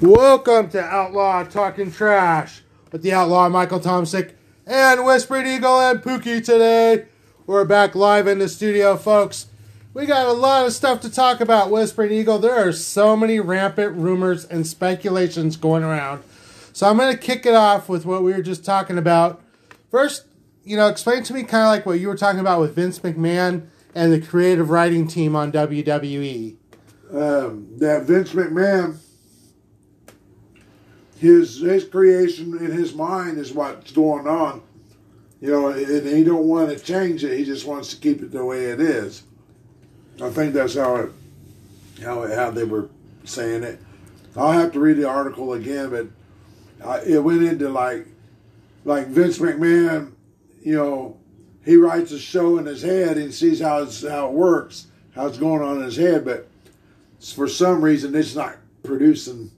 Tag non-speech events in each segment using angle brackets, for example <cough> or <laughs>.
Welcome to Outlaw Talking Trash with the Outlaw Michael Tomsik and Whispering Eagle and Pookie today. We're back live in the studio, folks. We got a lot of stuff to talk about, Whispering Eagle. There are so many rampant rumors and speculations going around. So I'm going to kick it off with what we were just talking about. First, you know, explain to me kind of like what you were talking about with Vince McMahon and the creative writing team on. WWE. um, that Vince McMahon, his his creation in his mind is what's going on. You know, and he don't want to change it. He just wants to keep it the way it is. I think that's how it how it, how they were saying it. I'll have to read the article again, but I, it went into like like Vince McMahon. You know, he writes a show in his head and sees how it's how it works, how it's going on in his head, but for some reason it's not producing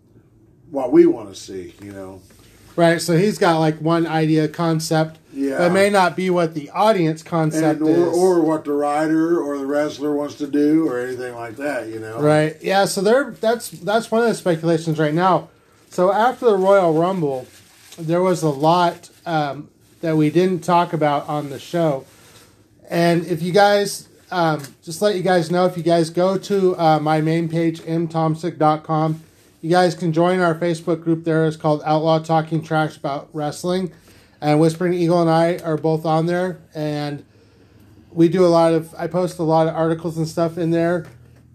what we want to see you know Right, so he's got like one idea concept. Yeah. That may not be what the audience concept and or, is. or what the writer or the wrestler wants to do or anything like that you know right. Yeah, so there that's that's one of the speculations right now. So after the Royal Rumble, there was a lot um, that we didn't talk about on the show. And if you guys um, just let you guys know if you guys go to uh, my main page mtomsik.com you guys can join our facebook group there. It's called outlaw talking trash about wrestling. And whispering eagle and i are both on there. And we do a lot of i post a lot of articles and stuff in there.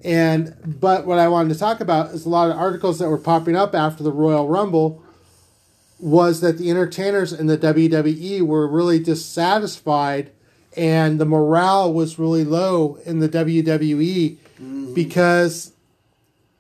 And but what i wanted to talk about is a lot of articles that were popping up after the royal rumble was that the entertainers in the wwe were really dissatisfied and the morale was really low in the wwe mm. because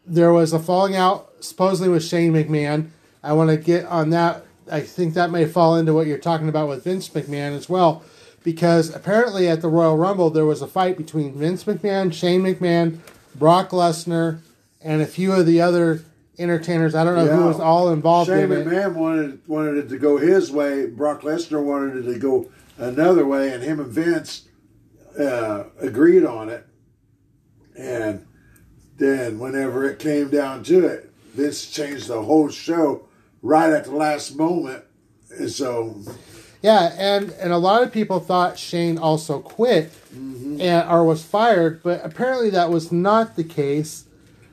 there was a falling out supposedly with Shane McMahon. I want to get on that. I think that may fall into what you're talking about with Vince McMahon as well, because apparently at the Royal Rumble there was a fight between Vince McMahon, Shane McMahon, Brock Lesnar, and a few of the other entertainers. I don't know who was all involved Shane in it. McMahon wanted wanted it to go his way. Brock Lesnar wanted it to go another way, and him and Vince uh, agreed on it. And then, whenever it came down to it, Vince changed the whole show right at the last moment. And so, Yeah, and and a lot of people thought Shane also quit Mm-hmm. and or was fired, but apparently that was not the case.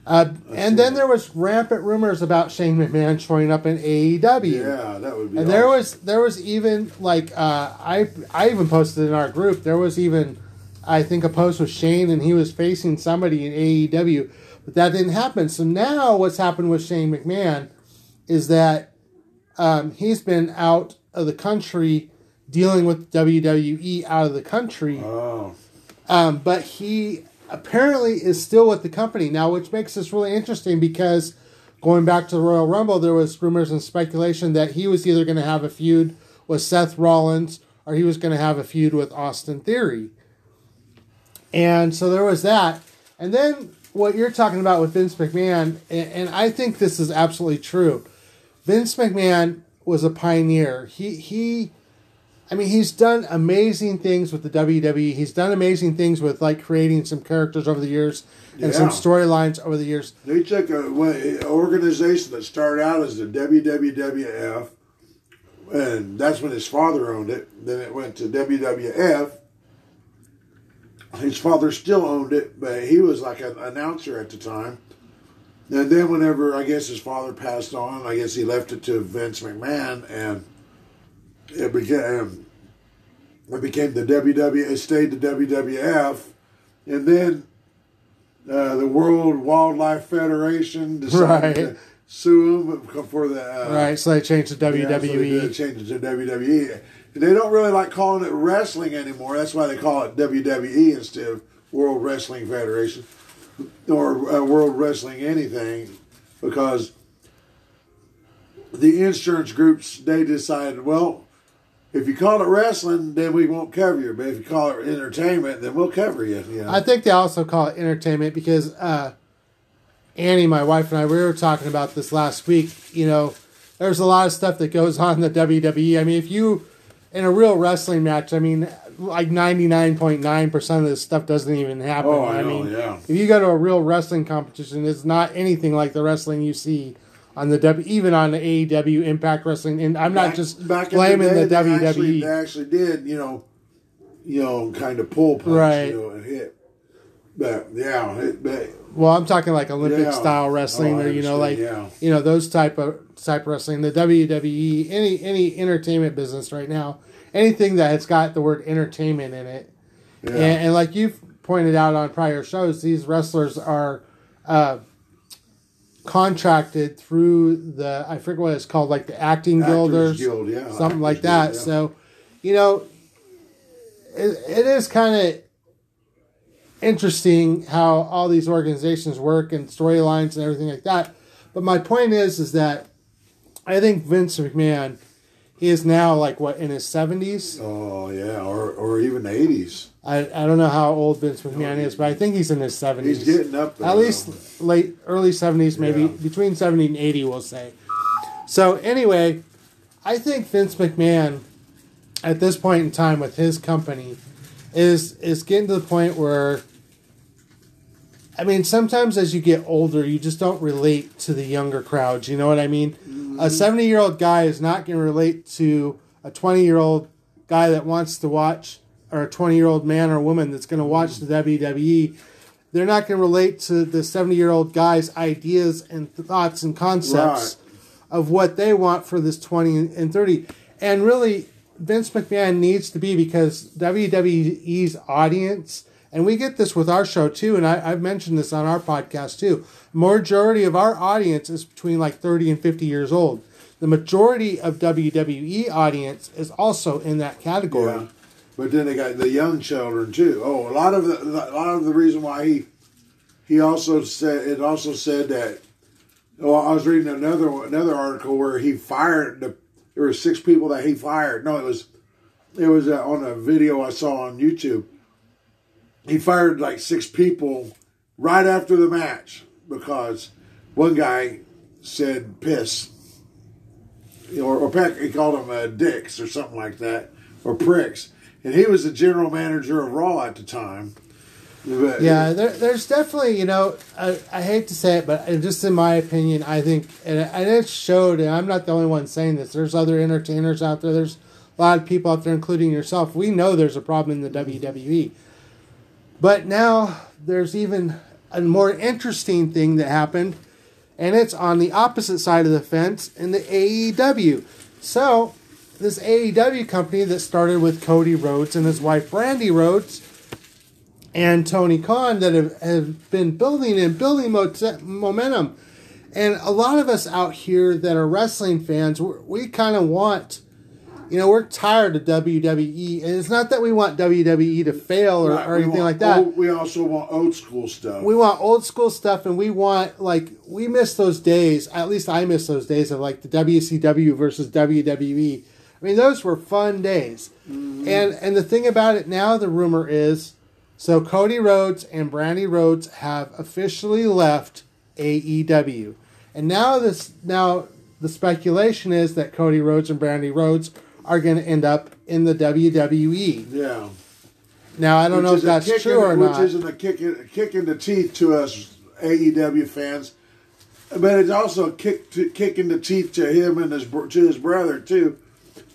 Uh, and then there was rampant rumors about Shane McMahon showing up in AEW. yeah, that would be. And there was there was even like uh, I I even posted in our group there was even I think a post with Shane and he was facing somebody in AEW, but that didn't happen. So now what's happened with Shane McMahon is that um, he's been out of the country dealing with WWE out of the country. Oh, Um, but he apparently is still with the company now, which makes this really interesting because going back to the Royal Rumble, there was rumors and speculation that he was either going to have a feud with Seth Rollins or he was going to have a feud with Austin Theory. And so there was that. And then what you're talking about with Vince McMahon, and, and I think this is absolutely true. Vince McMahon was a pioneer. He he I mean, he's done amazing things with the WWE. He's done amazing things with like creating some characters over the years and some storylines over the years. they took a an organization that started out as the WWF, and that's when his father owned it. Then it went to WWF. His father still owned it, but he was like an announcer at the time. And then, whenever I guess his father passed on, I guess he left it to Vince McMahon, and it became it became the WW. It stayed the WWF, and then uh, the World Wildlife Federation decided Right. to sue him for the uh, right, so they changed to yeah, so they WWE. did change it to WWE. They don't really like calling it wrestling anymore. That's why they call it WWE instead of World Wrestling Federation or uh, World Wrestling anything because the insurance groups they decided well if you call it wrestling then we won't cover you but if you call it entertainment then we'll cover you, you know? I think they also call it entertainment because uh, Annie, my wife, and I, we were talking about this last week. You know, there's a lot of stuff that goes on in the WWE. I mean, if you, in a real wrestling match, I mean, like 99.9% of this stuff doesn't even happen. Oh, I know, mean, yeah. if you go to a real wrestling competition, it's not anything like the wrestling you see on the W, even on the AEW Impact Wrestling, and I'm not just back in blaming day, the, WWE. Actually, they actually did, you know, you know, kind of pull punch, Right. you know, and hit. But yeah, it, but, well, I'm talking like Olympic Yeah. style wrestling, Oh, or you know, like understand, you know those type of type wrestling. The WWE, any any entertainment business right now, anything that has got the word entertainment in it, yeah, and, and like you've pointed out on prior shows, these wrestlers are uh, contracted through the I forget what it's called, like the acting guild or yeah, something like Actors that. Guild, yeah. So, you know, it, it is kind of interesting how all these organizations work and storylines and everything like that. But my point is, is that I think Vince McMahon, he is now like what in his seventies. Oh yeah, or or even eighties. I, I don't know how old Vince McMahon is, but I think he's in his seventies. He's getting up there. At least late early seventies, maybe Yeah. between seventy and eighty, we'll say. So anyway, I think Vince McMahon, at this point in time with his company, is is getting to the point where. I mean, sometimes as you get older, you just don't relate to the younger crowds. You know what I mean? A mm-hmm. seventy-year-old guy is not going to relate to a twenty-year-old guy that wants to watch, or a twenty-year-old man or woman that's going to watch the WWE they're not going to relate to the 70 year old guy's ideas and thoughts and concepts of what they want for this 20 and 30 and really vince mcmahon needs to be because wwe's audience and we get this with our show too and I, i've mentioned this on our podcast too majority of our audience is between like 30 and 50 years old the majority of wwe audience is also in that category Yeah. But then they got the young children too. Oh, a lot of the a lot of the reason why he he also said it also said that. Well, I was reading another another article where he fired the. There were six people that he fired. No, it was it was uh, on a video I saw on YouTube. He fired like six people right after the match because one guy said piss or, or Peck, he called him uh, dicks or something like that, or pricks. And he was the general manager of Raw at the time. But- Yeah, there, there's definitely, you know, I, I hate to say it, but just in my opinion, I think, and, and it showed, and I'm not the only one saying this, there's other entertainers out there, there's a lot of people out there, including yourself. We know there's a problem in the WWE. But now there's even a more interesting thing that happened, and it's on the opposite side of the fence in the AEW. So, this AEW company that started with Cody Rhodes and his wife Brandi Rhodes and Tony Khan that have, have been building and building mo- momentum. And a lot of us out here that are wrestling fans, we we kind of want, you know, we're tired of WWE. And it's not that we want WWE to fail or, Right, or anything like that. old- we also want old school stuff. We want old school stuff, and we want like we miss those days. At least I miss those days of like the WCW versus WWE. I mean, those were fun days. Mm-hmm. And and the thing about it now, the rumor is, so Cody Rhodes and Brandi Rhodes have officially left AEW, and now this now the speculation is that Cody Rhodes and Brandi Rhodes are going to end up in the WWE. yeah. Now I don't know if that's true in- or which not. Which isn't a kick in, a kick in the teeth to us AEW fans, but it's also a kick to, kick in the teeth to him and his to his brother too,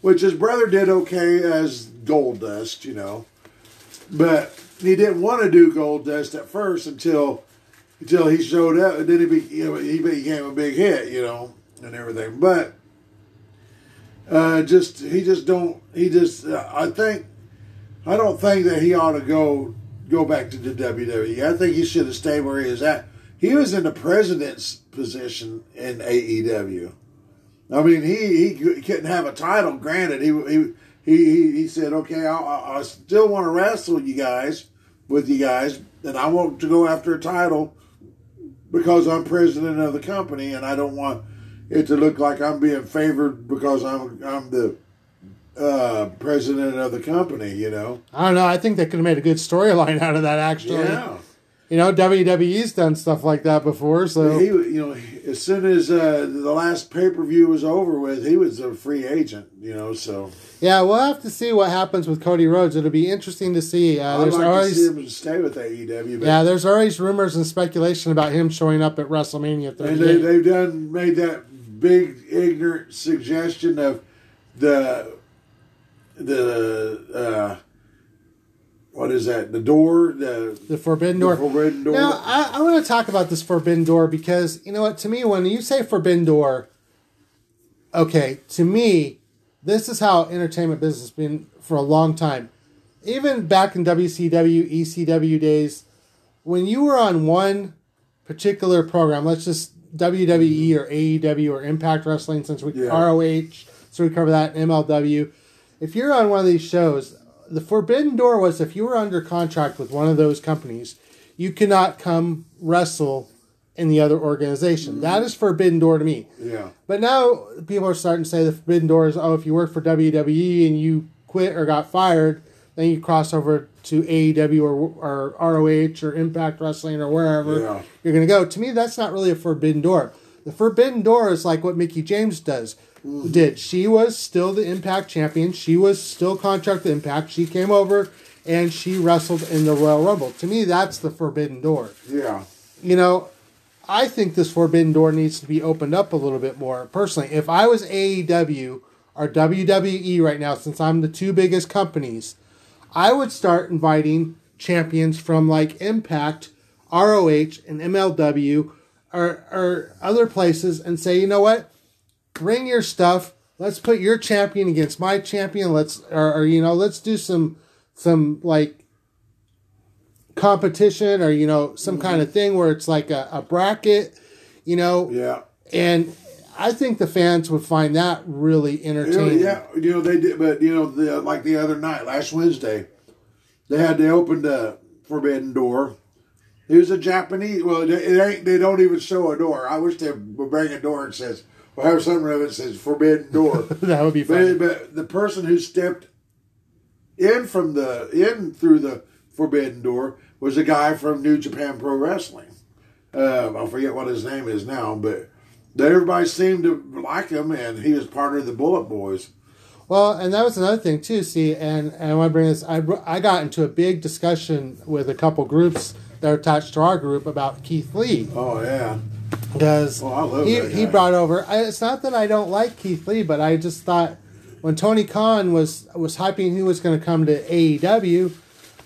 which his brother did okay as Goldust, you know, but he didn't want to do Goldust at first until until he showed up, and then he be, you know, he became a big hit, you know, and everything, but. Uh, just he just don't he just uh, I think I don't think that he ought to go go back to the WWE. I think he should have stayed where he is at. He was in the president's position in AEW. I mean, he he couldn't have a title. Granted, he he he he said, "Okay, I, I still want to wrestle you guys with you guys, and I want to go after a title because I'm president of the company, and I don't want it to look like I'm being favored because I'm I'm the uh, president of the company." You know. I don't know. I think they could have made a good storyline <laughs> out of that. Actually, Yeah. You know, WWE's done stuff like that before, so He, you know, as soon as uh, the last pay per view was over with, he was a free agent. You know, so yeah, we'll have to see what happens with Cody Rhodes. It'll be interesting to see. Uh, I'd there's like always to see him stay with AEW. But yeah, there's always rumors and speculation about him showing up at WrestleMania and they, they've done made that big ignorant suggestion of the the uh, what is that? The door, the, the Forbidden the Door. forbidden door. Now, I, I want to talk about this Forbidden Door because, you know what, to me, when you say Forbidden Door, okay, to me, this is how entertainment business has been for a long time. Even back in WCW, ECW days, when you were on one particular program, let's just WWE or AEW or Impact Wrestling, since we Yeah. ROH, so we cover that, MLW. If you're on one of these shows, the forbidden door was if you were under contract with one of those companies, you cannot come wrestle in the other organization. Mm-hmm. That is forbidden door to me. yeah, But now people are starting to say the forbidden door is oh, if you work for WWE and you quit or got fired, then you cross over to AEW or, or ROH or Impact Wrestling or wherever Yeah. you're going to go. To me, that's not really a forbidden door. The forbidden door is like what Mickie James does. Mm-hmm. Did she was still the Impact champion? She was still contracted Impact. She came over and she wrestled in the Royal Rumble. To me, that's the forbidden door yeah, you know, I think this forbidden door needs to be opened up a little bit more. Personally, if I was AEW or WWE right now, since I'm the two biggest companies, I would start inviting champions from like Impact, ROH, and MLW or, or other places and say, you know what? Bring your stuff. Let's put your champion against my champion. Let's or, or you know, let's do some some like competition or you know some mm-hmm. kind of thing where it's like a, a bracket you know yeah. and i think the fans would find that really entertaining yeah, you know they did, but you know, the, like the other night, last Wednesday, they had they opened the Forbidden Door. It was a Japanese. Well, it ain't. They don't even show a door. I wish they would bring a door and says, "Well, have something of it says Forbidden Door." <laughs> that would be funny but, but the person who stepped in from the in through the Forbidden Door was a guy from New Japan Pro Wrestling. Uh, I forget what his name is now, but everybody seemed to like him, and he was part of the Bullet Boys. well and that was another thing too. See and, and i want to bring this I, I got into a big discussion with a couple groups that are attached to our group about keith lee. Oh yeah, because Oh, he, he brought over I, it's not that i don't like keith lee but i just thought when tony khan was was hyping he was going to come to aew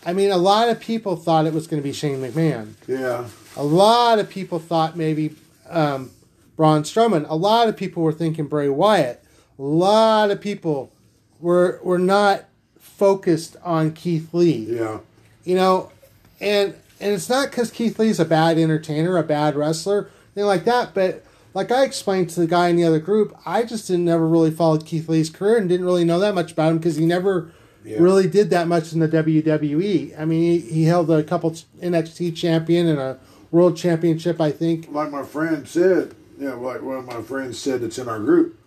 i mean a lot of people thought it was going to be shane mcmahon. Yeah, a lot of people thought maybe um, Braun Strowman. A lot of people were thinking Bray Wyatt. A lot of people were were not focused on Keith Lee. yeah, You know, and and it's not because Keith Lee's a bad entertainer, a bad wrestler, anything like that. But like I explained to the guy in the other group, I just didn't never really followed Keith Lee's career and didn't really know that much about him because he never Yeah. really did that much in the WWE. I mean, he, he held a couple NXT champion and a world championship, I think. like my friend said. Yeah, like one of my friends said that's in our group.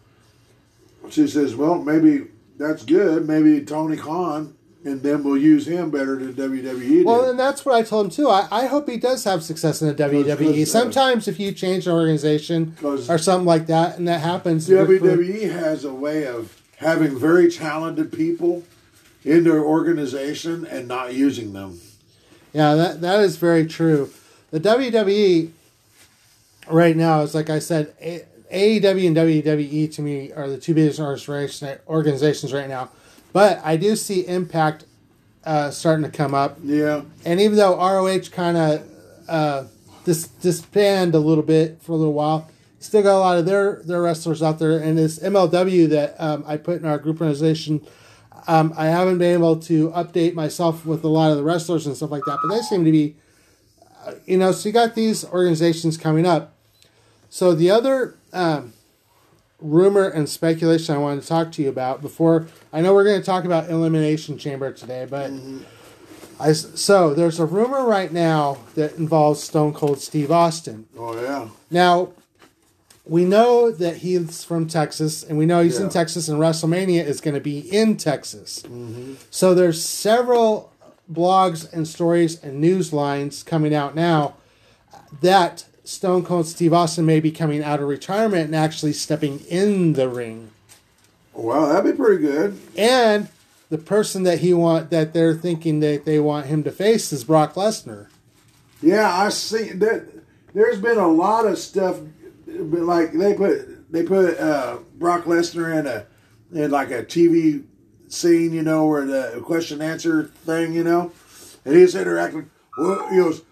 She says, "Well, maybe that's good. Maybe Tony Khan and then we'll use him better than WWE Well, and that's what I told him too. I, I hope he does have success in the WWE. because, uh, Sometimes if you change an organization or something like that, and that happens, good for- WWE has a way of having very talented people in their organization and not using them. Yeah, that that is very true. The WWE right now is like I said, AEW and WWE to me are the two biggest organizations right now. But I do see Impact uh, starting to come up, Yeah, and even though ROH kind of uh, dis- disband a little bit for a little while, still got a lot of their their wrestlers out there. And this MLW that um, I put in our group organization, um, I haven't been able to update myself with a lot of the wrestlers and stuff like that, but they seem to be, uh, you know. So you got these organizations coming up. So the other um, rumor and speculation I wanted to talk to you about before I know we're going to talk about Elimination Chamber today, but I so there's a rumor right now that involves Stone Cold Steve Austin. oh yeah, Now, we know that he's from Texas, and we know he's in Texas, and WrestleMania is going to be in Texas. So there's several blogs and stories and news lines coming out now that Stone Cold Steve Austin may be coming out of retirement and actually stepping in the ring. Well, that'd be pretty good. And the person that he want that they're thinking that they want him to face is Brock Lesnar. Yeah, I see that. There's been a lot of stuff, but like they put they put uh, Brock Lesnar in a in like a TV scene, you know, where the question answer thing, you know, and he's interacting. Well, he goes,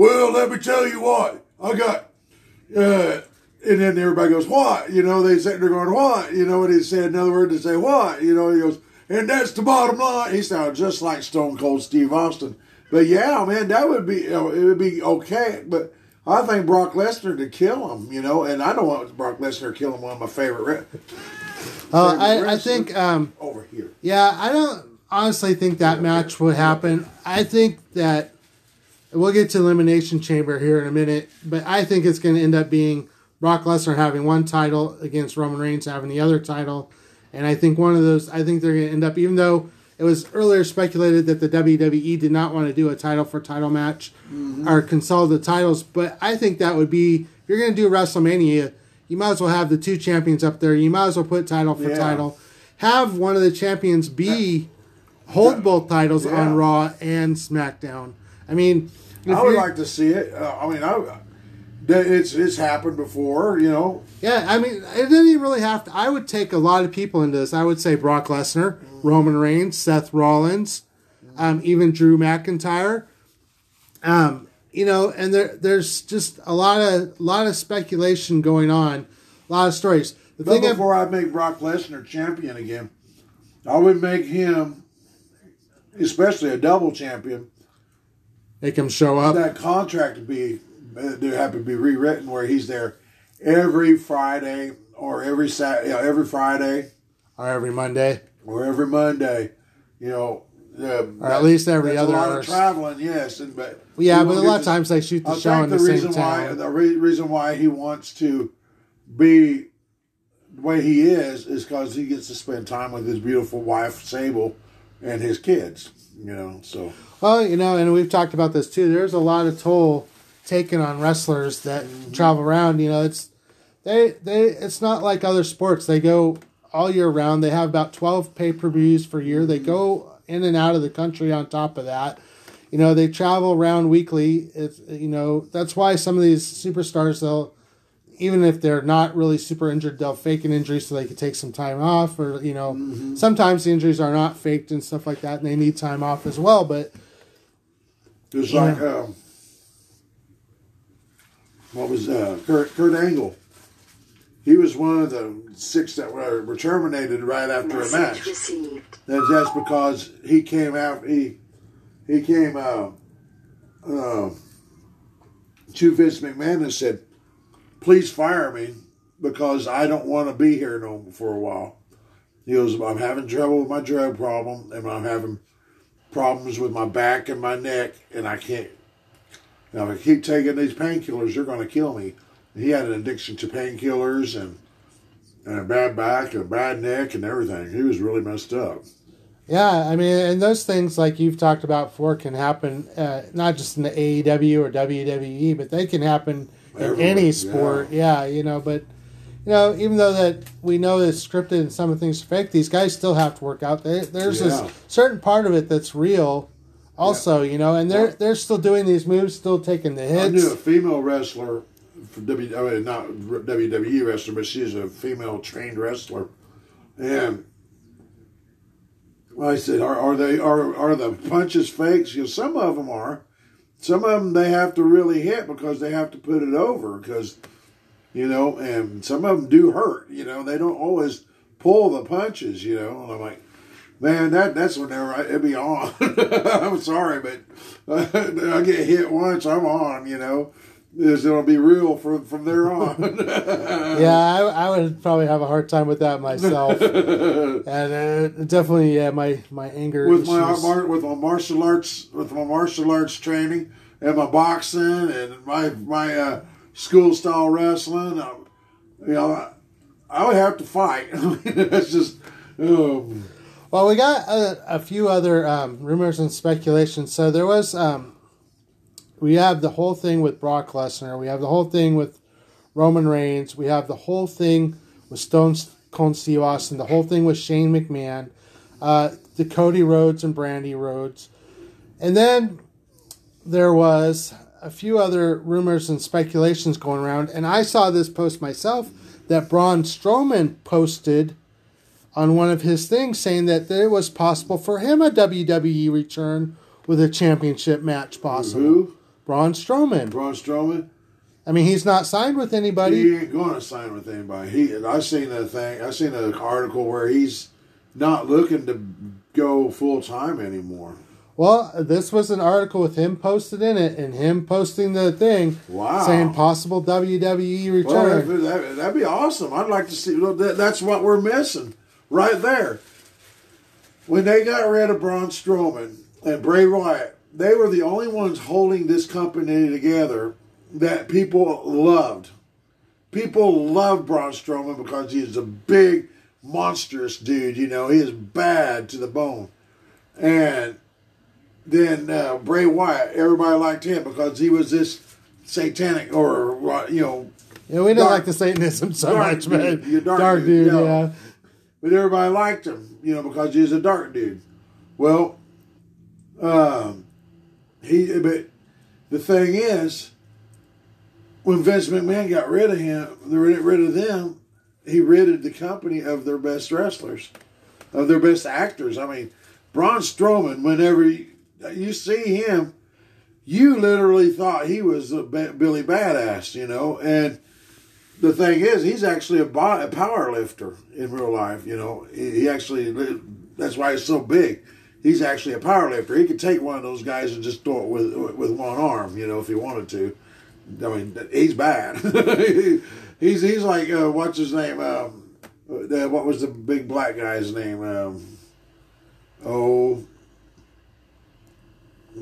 "Well, let me tell you what I got." Uh, and then everybody goes, "What?" You know, they sitting there going, "What?" You know, and he said another word to say, "What?" You know, he goes, and that's the bottom line. He sounded just like Stone Cold Steve Austin. But yeah, man, that would be you know, it would be okay. But I think Brock Lesnar to kill him, you know, and I don't want Brock Lesnar to kill him. One of my favorite. Uh, I, I think um, over here. Yeah, I don't honestly think that match would happen. I think that we'll get to elimination chamber here in a minute, but I think it's going to end up being Brock Lesnar having one title against Roman Reigns having the other title, and I think one of those. I think they're going to end up, even though it was earlier speculated that the WWE did not want to do a title for title match Mm-hmm. or consolidate the titles, but I think that would be if you're going to do WrestleMania, you might as well have the two champions up there. You might as well put title for Yeah. title. Have one of the champions be hold both titles Yeah. on Raw and SmackDown. I mean, I would like to see it. Uh, I mean, I, it's it's happened before, you know. Yeah, I mean, it didn't even really have to. I would take a lot of people into this. I would say Brock Lesnar, Roman Reigns, Seth Rollins, um, even Drew McIntyre. Um, you know, and there there's just a lot of lot of speculation going on, a lot of stories. The But thing I- before I make Brock Lesnar champion again, I would make him, especially a double champion, make him show up. that contract be to have to be rewritten where he's there every Friday or every Sat, you know, every Friday or every Monday. or every Monday, you know. Uh, Or at least every other a lot arse. of traveling, yes, and but Yeah, but a lot of times they shoot the I show in the the same reason why town. the re- reason why he wants to be the way he is is because he gets to spend time with his beautiful wife Sable and his kids. You know, so Well, you know, and we've talked about this too. There's a lot of toll taken on wrestlers that mm-hmm. travel around. You know, it's they they it's not like other sports. They go all year round. They have about twelve pay per views per year. They go mm-hmm. in and out of the country. On top of that, you know, they travel around weekly. It's you know that's why some of these superstars they'll even if they're not really super injured, they'll fake an injury so they can take some time off. Or you know, sometimes the injuries are not faked and stuff like that, and they need time off as well. But just Yeah. like um, what was uh, Kurt Kurt Angle. He was one of the six that were, were terminated right after a match. received. That's, that's because he came out. He he came uh, uh, to Vince McMahon and said, "Please fire me because I don't want to be here no for a while." He goes, "I'm having trouble with my drug problem, and I'm having problems with my back and my neck, and I can't. Now, if I keep taking these painkillers, they're going to kill me." He had an addiction to painkillers and and a bad back and a bad neck and everything. He was really messed up. Yeah, I mean, and those things like you've talked about before can happen uh, not just in the AEW or WWE, but they can happen in any sport. Yeah. you know, but you know, even though that we know it's scripted and some of the things are fake, these guys still have to work out. They, there's Yeah. a certain part of it that's real, also. You know, and they're Well- they're still doing these moves, still taking the hits. I knew a female wrestler for W. I mean, not WWE wrestler, but she's a female trained wrestler, and I said, "Are, are they are are the punches fake?" She goes, "Some of them are. Some of them they have to really hit because they have to put it over because." You know, and some of them do hurt. You know, they don't always pull the punches. You know, and I'm like, Man, that that's whenever I, it'd be on. <laughs> I'm sorry, but <laughs> I get hit once, I'm on. You know, is it'll be real from from there on. <laughs> <laughs> yeah, I, I would probably have a hard time with that myself, <laughs> and uh, definitely, yeah, my my anger with my issues. mar- with my martial arts with my martial arts training and my boxing and my my uh, school style wrestling, uh, you know, I, I would have to fight. I mean, that's just. Um, Well, we got a, a few other um, rumors and speculations. So there was, um, we have the whole thing with Brock Lesnar. We have the whole thing with Roman Reigns. We have the whole thing with Stone Cold Steve Austin. The whole thing with Shane McMahon. Uh, the Cody Rhodes and Brandi Rhodes. And then there was a few other rumors and speculations going around. And I saw this post myself that Braun Strowman posted on one of his things saying that it was possible for him a WWE return with a championship match possible. Who? Braun Strowman. Braun Strowman. I mean, he's not signed with anybody. He ain't going to sign with anybody. He, I seen a thing. I seen an article where he's not looking to go full time anymore. Well, this was an article with him posted in it and him posting the thing Wow. saying possible WWE Well, return. that, that'd be awesome. I'd like to see. look, That, that's what we're missing, right there. When they got rid of Braun Strowman and Bray Wyatt, they were the only ones holding this company together that people loved. People loved Braun Strowman because he's a big, monstrous dude. You know, he is bad to the bone, and then uh, Bray Wyatt, everybody liked him because he was this satanic or uh, you know yeah, we don't dark- like the Satanism so much, man. dude. Dark dark, dude, dude, yeah. yeah. but everybody liked him, you know, because he's a dark dude. Well, um, he. But the thing is, when Vince McMahon got rid of him, they rid rid of them. He ridded the company of their best wrestlers, of their best actors. I mean, Braun Strowman. Whenever you, you see him, you literally thought he was a Billy Badass, you know, and the thing is, he's actually a, a power lifter in real life. You know, he, he actually that's why he's so big. He's actually a power lifter. He could take one of those guys and just throw it with with one arm. You know, if he wanted to. I mean, he's bad. <laughs> he's he's like uh, what's his name? Um, uh, what was the big black guy's name? Um, oh,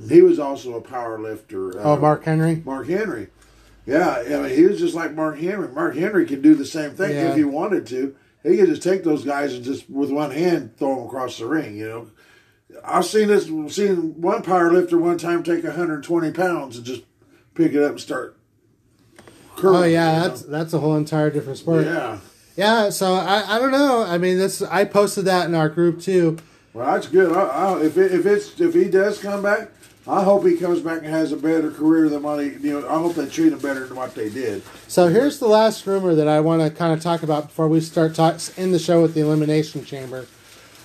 he was also a power lifter. Oh, uh, Mark Henry. Mark Henry. Yeah, I mean, he was just like Mark Henry. Mark Henry could do the same thing Yeah. if he wanted to. He could just take those guys and just with one hand throw them across the ring. You know, I've seen this. Seen one power lifter one time take 120 pounds and just pick it up and start. curling, Oh you yeah, know? that's that's a whole entire different sport. yeah. Yeah, so I, I don't know. I mean, this I posted that in our group too. Well, that's good. I, I, if it, if it's if he does come back, I hope he comes back and has a better career than what he. You know, I hope they treat him better than what they did. So here's the last rumor that I want to kind of talk about before we start talk in the show with the Elimination Chamber.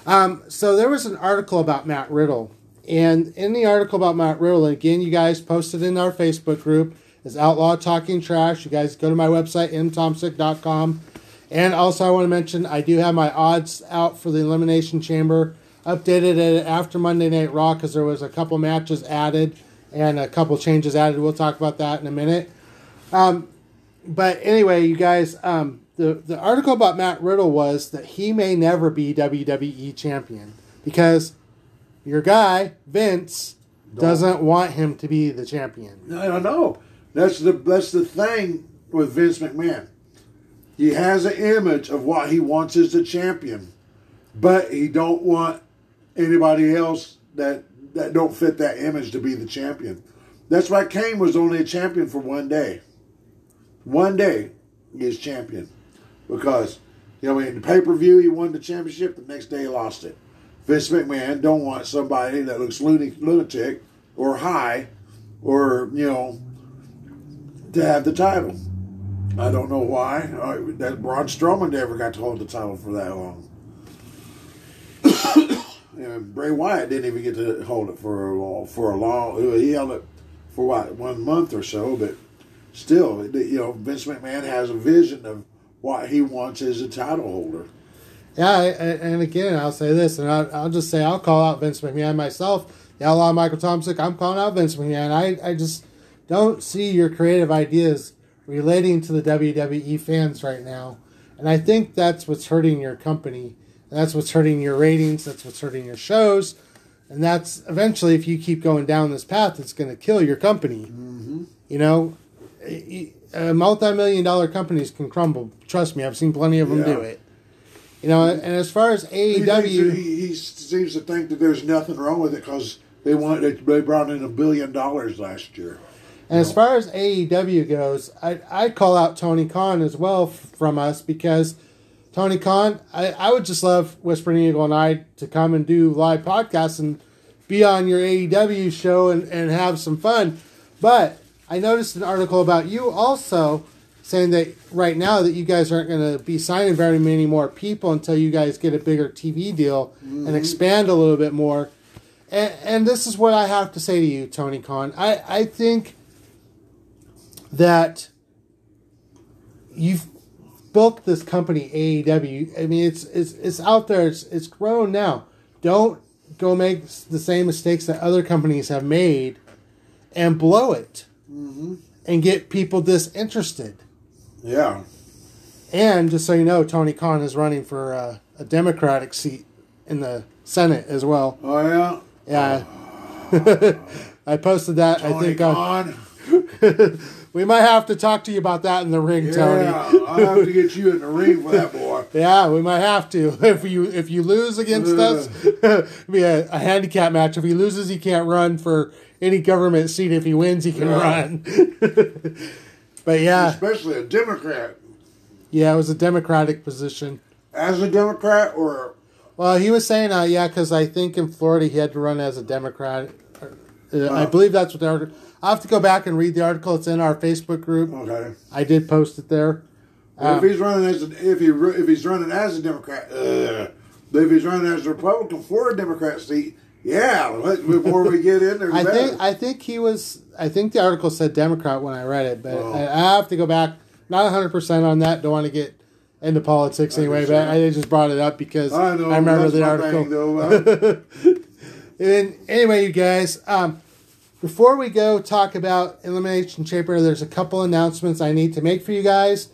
Um, so there was an article about Matt Riddle, and in the article about Matt Riddle, again, you guys posted in our Facebook group is Outlaw Talking Trash. You guys go to my website mtomsik.com, and also I want to mention I do have my odds out for the Elimination Chamber updated it after Monday Night Raw because there was a couple matches added and a couple changes added. We'll talk about that in a minute but anyway, you guys, um, the the article about Matt Riddle was that he may never be WWE champion because your guy Vince doesn't want him to be the champion. I don't know. That's the that's the thing with Vince McMahon. He has an image of what he wants as the champion, but he don't want anybody else that that don't fit that image to be the champion. That's why Kane was only a champion for one day. One day he is champion because you know in the pay per view he won the championship. The next day he lost it. Vince McMahon don't want somebody that looks lunatic, or high or you know to have the title. I don't know why. Uh, that Braun Strowman never got to hold the title for that long. <coughs> and Bray Wyatt didn't even get to hold it for a long, for a long. He held it for what one month or so, but still, you know, Vince McMahon has a vision of what he wants as a title holder. Yeah, and again, I'll say this, and I'll, I'll just say I'll call out Vince McMahon myself. The Outlaw Michael Thompson, I'm calling out Vince McMahon. I, I just don't see your creative ideas relating to the WWE fans right now. And I think that's what's hurting your company. That's what's hurting your ratings. That's what's hurting your shows. And that's eventually, if you keep going down this path, it's going to kill your company. Mm-hmm. You know, Uh, multi million dollar companies can crumble. Trust me, I've seen plenty of them Yeah. do it. You know, and as far as AEW, that he, he seems to think that there's nothing wrong with it because they want they, they brought in a billion dollars last year. And as far as AEW goes, I I call out Tony Khan as well f- from us because Tony Khan, I, I would just love Whispering Eagle and I to come and do live podcasts and be on your AEW show and, and have some fun. But I noticed an article about you also saying that right now that you guys aren't going to be signing very many more people until you guys get a bigger TV deal and mm-hmm. expand a little bit more. And, and this is what I have to say to you, Tony Khan. I, I think that you've built this company AEW. I mean, it's it's it's out there. It's it's grown now. Don't go make the same mistakes that other companies have made and blow it and get people disinterested. Yeah. And just so you know, Tony Khan is running for uh, a Democratic seat in the Senate as well. Oh yeah. Yeah. <laughs> I posted that. I Tony think on, Khan. <laughs> we might have to talk to you about that in the ring, Tony. Yeah, I'll have to get you in the ring for that boy. <laughs> Yeah, we might have to. <laughs> If you if you lose against us, <laughs> it'll be a, a handicap match. If he loses, he can't run for any government seat. If he wins, he can Yeah. run. but yeah, Especially a Democrat. yeah, it was a Democratic position. As a Democrat or Well, he was saying, uh, yeah, because I think in Florida he had to run as a Democrat. Uh, I believe that's what the article. I have to go back and read the article. It's in our Facebook group. okay. I did post it there. Well, Um, if he's running as a, if he if he's running as a Democrat, uh, if he's running as a Republican for a Democrat seat, yeah. Let, before we get in there, I better. think I think he was. I think the article said Democrat when I read it, but Oh. I, I have to go back. Not 100 percent on that. Don't want to get into politics anyway, but I just brought it up because I know. I remember the article. Thing, though. Uh, <laughs> And anyway, you guys, um, before we go talk about Elimination Chamber, there's a couple announcements I need to make for you guys,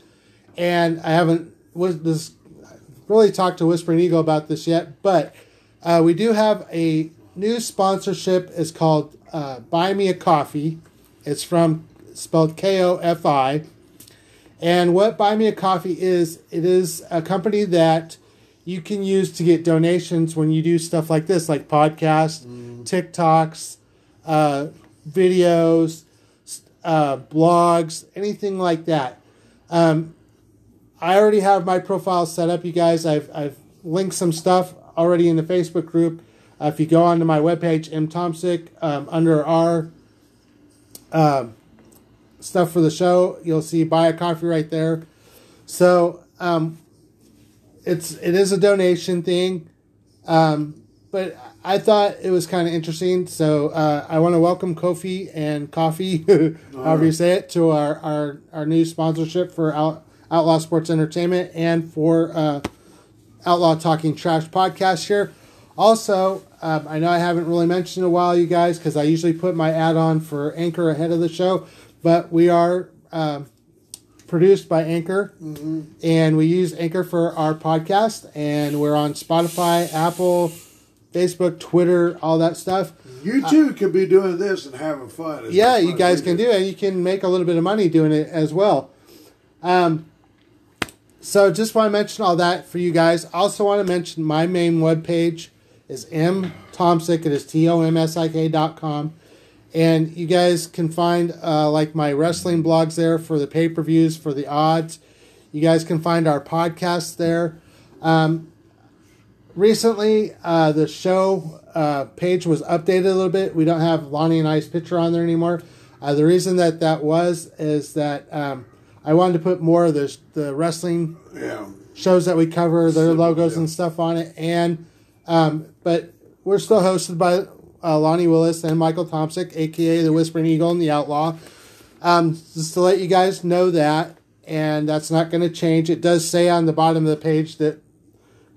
and I haven't was this really talked to Whispering Eagle about this yet, but uh, we do have a new sponsorship. It's called uh, Buy Me a Coffee. It's from spelled K O F I. And what Buy Me a Coffee is, it is a company that you can use to get donations when you do stuff like this, like podcasts, TikToks, uh, videos, uh, blogs, anything like that. Um, I already have my profile set up, you guys. I've, I've linked some stuff already in the Facebook group. Uh, if you go onto my webpage, M. Tomsik, um, under our um, stuff for the show, you'll see buy a coffee right there. So um, it's it is a donation thing, um, but I thought it was kind of interesting. So uh, I want to welcome Ko-fi and Coffee, <laughs> however you say it, to our our, our new sponsorship for Out, Outlaw Sports Entertainment and for uh, Outlaw Talking Trash podcast here. Also, um, I know I haven't really mentioned in a while, you guys, because I usually put my ad on for Anchor ahead of the show, but we are um, produced by Anchor, and we use Anchor for our podcast, and we're on Spotify, Apple, Facebook, Twitter, all that stuff. you too could be doing this and having fun. as Yeah, you guys can do it. You can make a little bit of money doing it as well. Um, so just want to mention all that for you guys. Also want to mention my main webpage is M Tomsik. It is T O M S I K dot com. And you guys can find uh, like my wrestling blogs there for the pay per views, for the odds. You guys can find our podcasts there. Um, recently, uh, the show uh, page was updated a little bit. We don't have Lonnie and I's picture on there anymore. Uh, the reason that that was is that um, I wanted to put more of the, the wrestling Yeah. shows that we cover, their Symbols, logos yeah. and stuff on it. And um, but we're still hosted by uh, Lonnie Willis and Michael Tomsik, aka the Whispering Eagle and the Outlaw. Um, just to let you guys know that, and that's not going to change. It does say on the bottom of the page that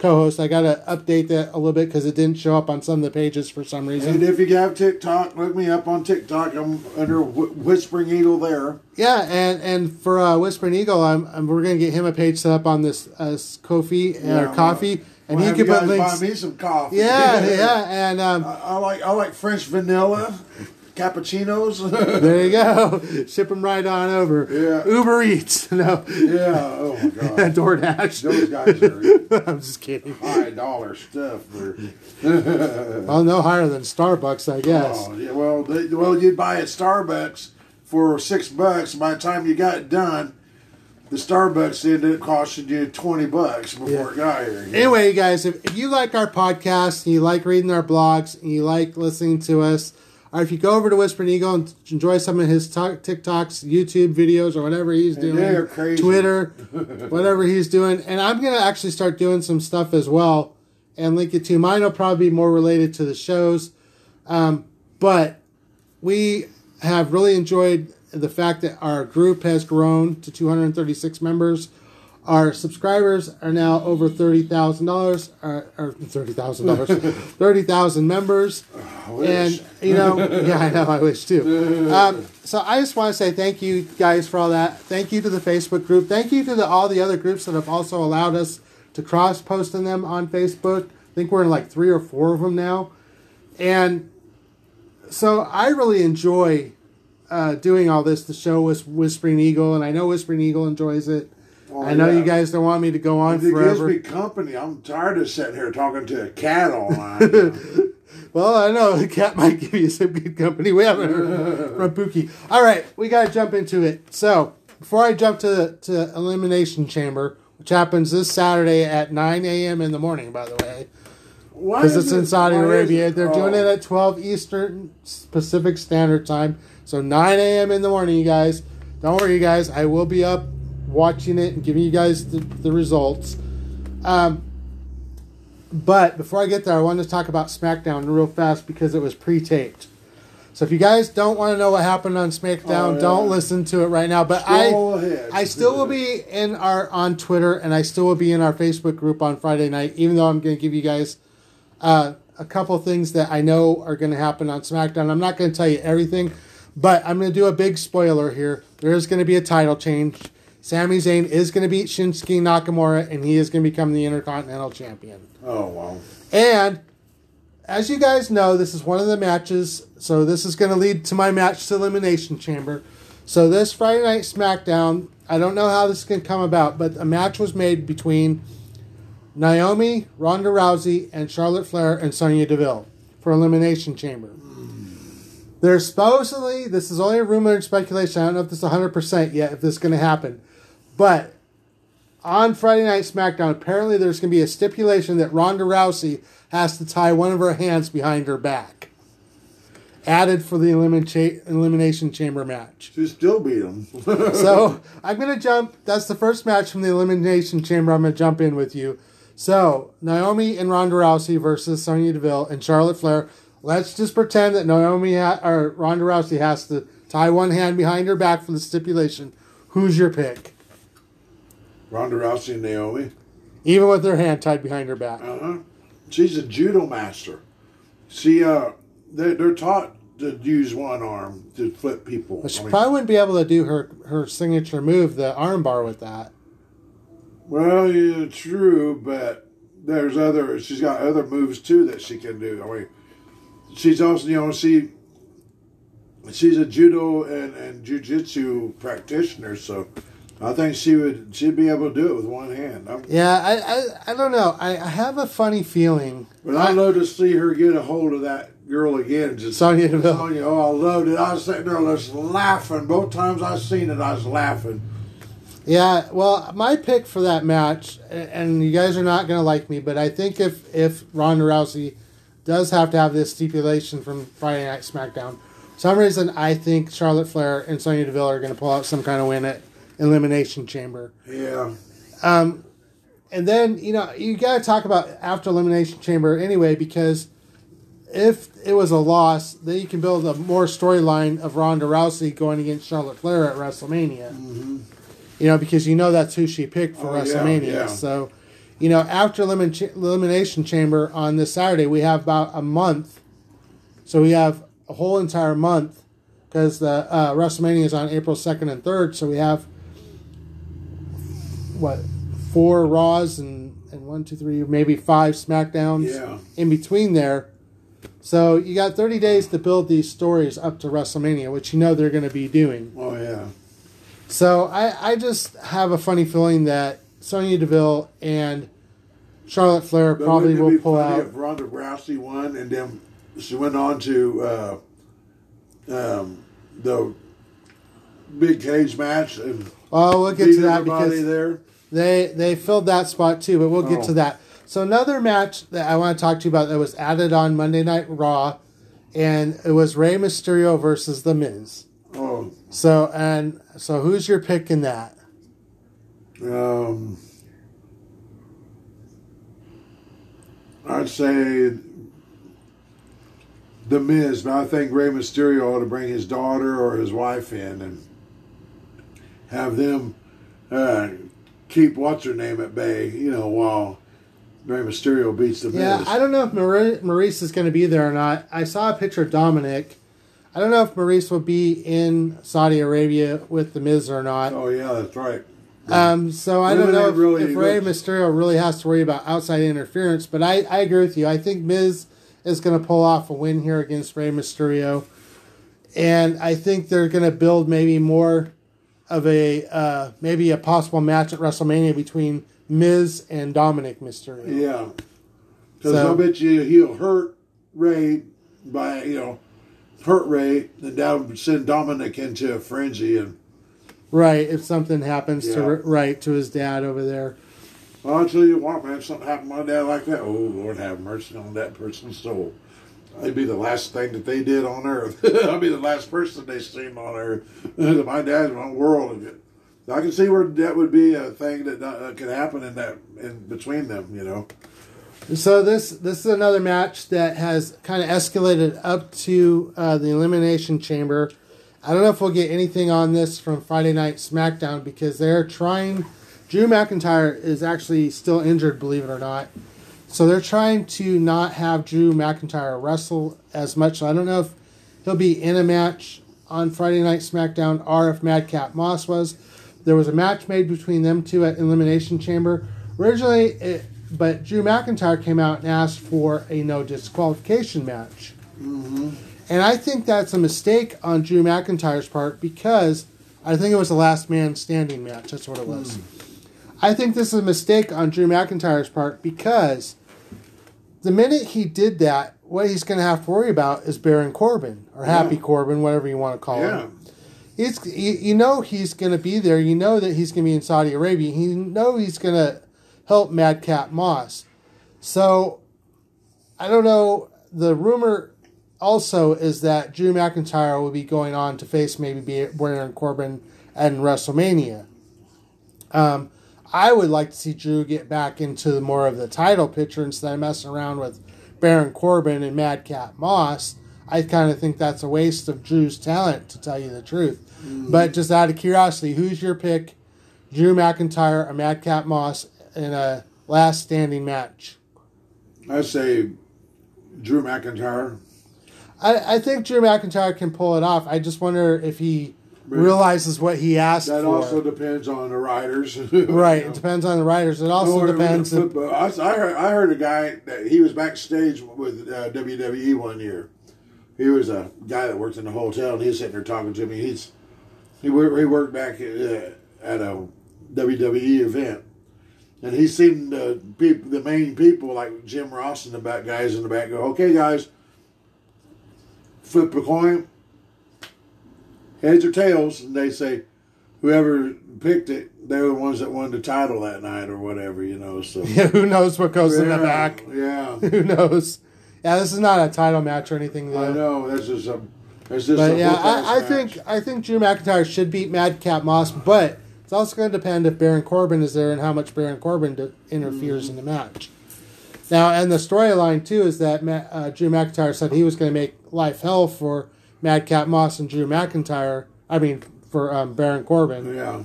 co-host. I got to update that a little bit because it didn't show up on some of the pages for some reason. And if you have TikTok, look me up on TikTok. I'm under Wh- Whispering Eagle there. Yeah, and and for uh, Whispering Eagle, I'm, I'm we're gonna get him a page set up on this uh, Ko-fi Yeah, or coffee, and We'll he can put links. buy me some coffee. Yeah, <laughs> yeah, and um, I, I like I like French vanilla. Cappuccinos. There you go. <laughs> Ship them right on over. Yeah. Uber Eats. <laughs> No. yeah. Oh my god. <laughs> DoorDash. Those guys are I'm just kidding. high dollar stuff. Well, no higher than Starbucks, I guess. oh, yeah, well, they, well, you'd buy at Starbucks for six bucks. By the time you got it done, the Starbucks ended up costing you twenty bucks before Yeah. it got here. Anyway, you guys, if, if you like our podcast and you like reading our blogs and you like listening to us, or if you go over to Whispering Eagle and enjoy some of his TikToks, YouTube videos, or whatever he's doing. Twitter, <laughs> whatever he's doing, and I'm gonna actually start doing some stuff as well and link it to mine. Will probably be more related to the shows, um, but we have really enjoyed the fact that our group has grown to 236 members. Our subscribers are now over thirty thousand dollars, or, thirty thousand dollars, <laughs> thirty thousand members, wish. and you know, yeah, I know, I wish too. Um, so I just want to say thank you guys for all that. Thank you to the Facebook group. Thank you to the, all the other groups that have also allowed us to cross post in them on Facebook. I think we're in like three or four of them now, and so I really enjoy uh, doing all this. The show with Whispering Eagle, and I know Whispering Eagle enjoys it. Oh, I know yeah. you guys don't want me to go on It gives forever. me company. I'm tired of sitting here talking to a cat all <laughs> night. Well, I know the cat might give you some good company. We haven't heard <laughs> from Pookie. All right, we got to jump into it. So before I jump to to Elimination Chamber, which happens this Saturday at 9 a.m. in the morning, by the way, because it's in Saudi Arabia. it- They're doing oh. it at 12 Eastern Pacific Standard Time. So 9 a.m. in the morning, you guys. Don't worry, you guys. I will be up watching it and giving you guys the, the results. Um, but before I get there, I wanted to talk about SmackDown real fast because it was pre-taped. So if you guys don't want to know what happened on SmackDown, Oh, yeah. don't listen to it right now. But I, ahead. I still will be in our on Twitter and I still will be in our Facebook group on Friday night. Even though I'm going to give you guys uh, a couple things that I know are going to happen on SmackDown. I'm not going to tell you everything, but I'm going to do a big spoiler here. There is going to be a title change. Sami Zayn is going to beat Shinsuke Nakamura, and he is going to become the Intercontinental Champion. Oh wow. And as you guys know, this is one of the matches. So this is going to lead to my match to Elimination Chamber. So this Friday Night SmackDown, I don't know how this can come about, but a match was made between Naomi, Ronda Rousey, and Charlotte Flair and Sonya Deville for Elimination Chamber. There's supposedly, this is only a rumor and speculation. I don't know if this is 100% yet, if this is going to happen. But on Friday Night SmackDown, apparently there's going to be a stipulation that Ronda Rousey has to tie one of her hands behind her back. Added for the elimin- Elimination Chamber match. She still beat him. <laughs> <laughs> So I'm going to jump. That's the first match from the Elimination Chamber. I'm going to jump in with you. So Naomi and Ronda Rousey versus Sonya Deville and Charlotte Flair. Let's just pretend that Naomi ha- or Ronda Rousey has to tie one hand behind her back for the stipulation. Who's your pick? Ronda Rousey and Naomi. Even with her hand tied behind her back. Uh huh. She's a judo master. See, uh, they, they're taught to use one arm to flip people. But she I mean, probably wouldn't be able to do her, her signature move, the armbar, with that. well, yeah, true, but there's other. She's got other moves too that she can do. I mean, she's also, you know, she she's a judo and and jujitsu practitioner, so I think she would she'd be able to do it with one hand. I'm, Yeah, I, I, I don't know. I, I have a funny feeling. But I'd love to see her get a hold of that girl again. Just Sonya Deville. Sonya, oh, I loved it. I was sitting there just laughing. Both times I seen it, I was laughing. Yeah, well, my pick for that match, and you guys are not going to like me, but I think if if Ronda Rousey does have to have this stipulation from Friday Night SmackDown, for some reason I think Charlotte Flair and Sonya Deville are going to pull out some kind of win at Elimination Chamber. Yeah. Um, and then you know you got to talk about after Elimination Chamber anyway because if it was a loss, then you can build a more storyline of Ronda Rousey going against Charlotte Flair at WrestleMania. You know because you know that's who she picked for Oh, yeah, WrestleMania. yeah. So you know after Elimin- Elimination Chamber on this Saturday, we have about a month. So we have a whole entire month because the uh, WrestleMania is on April second and third. So we have what four Raws and and one, two, three, maybe five Smackdowns Yeah. in between there. So you got 30 days to build these stories up to WrestleMania, which you know they're going to be doing. Oh yeah. So I, I just have a funny feeling that Sonya Deville and Charlotte Flair But probably will pull out. If Ronda Rousey won, and then she went on to uh, um, the big cage match and Oh, we'll get beat to that because there. they they filled that spot too, but we'll get Oh. to that. So another match that I want to talk to you about that was added on Monday Night Raw, and it was Rey Mysterio versus The Miz. Oh, So and so, who's your pick in that? um, I'd say the Miz, but I think Rey Mysterio ought to bring his daughter or his wife in and have them uh, keep what's her name at bay. You know, while Rey Mysterio beats the Yeah, Miz. I don't know if Maryse is going to be there or not. I saw a picture of Dominik. I don't know if Maryse will be in Saudi Arabia with the Miz or not. oh yeah, that's right. Um, so I don't know if, really if Rey Mysterio really has to worry about outside interference, but I, I agree with you. I think Miz is going to pull off a win here against Rey Mysterio, and I think they're going to build maybe more of a uh, maybe a possible match at WrestleMania between Miz and Dominik Mysterio. Yeah, because So- I bet you he'll hurt Rey by you know hurt Rey, and that would send Dominik into a frenzy. And Right, if something happens to Yeah. right to his dad over there. well, I'll tell you what, man, if something happened to my dad like that, oh Lord, have mercy on that person's soul. I'd be the last thing that they did on earth. <laughs> I'd be the last person they seen on earth. <laughs> my dad's one world of it. I can see where that would be a thing that uh, could happen in that in between them. You know. So this this is another match that has kind of escalated up to uh, the elimination chamber. I don't know if we'll get anything on this from Friday Night SmackDown because they're trying. Drew McIntyre is actually still injured, believe it or not. So they're trying to not have Drew McIntyre wrestle as much. I don't know if he'll be in a match on Friday Night SmackDown or if Madcap Moss was. There was a match made between them two at Elimination Chamber. Originally, it, but Drew McIntyre came out and asked for a no disqualification match. Mm-hmm. And I think that's a mistake on Drew McIntyre's part because I think it was a last man standing match. That's what it was. Hmm. I think this is a mistake on Drew McIntyre's part because the minute he did that, what he's going to have to worry about is Baron Corbin or Happy Yeah. Corbin, whatever you want to call Yeah. him. It's you, you know he's going to be there. You know that he's going to be in Saudi Arabia. You know he's going to help Madcap Moss. So I don't know. The rumor also is that Drew McIntyre will be going on to face maybe Baron Corbin at WrestleMania. Um, I would like to see Drew get back into more of the title picture instead of messing around with Baron Corbin and Madcap Moss. I kind of think that's a waste of Drew's talent, to tell you the truth. Mm. But just out of curiosity, who's your pick? Drew McIntyre or Madcap Moss in a last standing match? I say Drew McIntyre. I, I think Drew McIntyre can pull it off. I just wonder if he realizes what he asked That for. also depends on the riders. <laughs> right. It depends on the writers. It also Or- depends. if- but I, I heard, I heard a guy that he was backstage with uh, WWE one year. He was a guy that worked in the hotel, and he's sitting there talking to me. He's he worked, he worked back at, uh, at a WWE event, and he's seen the people, the main people like Jim Ross and the back guys in the back go, "Okay, guys, flip a coin, heads or tails," and they say, whoever picked it, they were the ones that won the title that night or whatever, you know. So Yeah, <laughs> who knows what goes in the back? Yeah, <laughs> Who knows? Yeah, this is not a title match or anything. Though. I know. That's just a. That's just But a yeah, I, I think I think Drew McIntyre should beat Madcap Moss, but it's also going to depend if Baron Corbin is there and how much Baron Corbin interferes in the match. Now, and the storyline too is that Ma- uh, Drew McIntyre said he was going to make life hell for Madcap Moss and Drew McIntyre. I mean, for um, Baron Corbin, Yeah,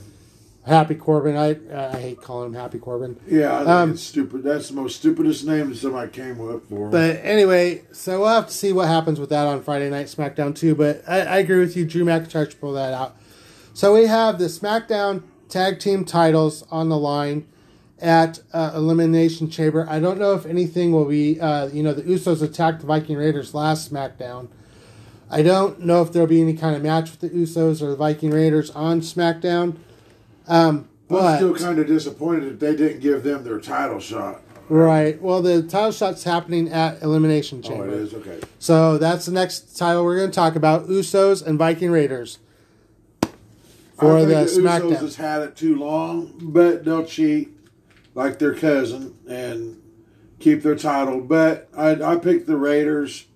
Happy Corbin. I I hate calling him Happy Corbin. yeah. I think Um, it's stupid. That's the most stupidest name that somebody came up for. But anyway, so we'll have to see what happens with that on Friday Night SmackDown too. But I, I agree with you. Drew McIntyre should pull that out. So we have the SmackDown Tag Team titles on the line, at uh, Elimination Chamber. I don't know if anything will be. Uh, you know, the Usos attacked the Viking Raiders last SmackDown. I don't know if there'll be any kind of match with the Usos or the Viking Raiders on SmackDown. Um, but I'm still kind of disappointed that they didn't give them their title shot. right, well, the title shot's happening at Elimination Chamber. Oh, it is okay. So that's the next title we're going to talk about: Usos and Viking Raiders for I the think the Usos SmackDown. has had it too long, but they'll cheat like their cousin and keep their title. But I, I picked the Raiders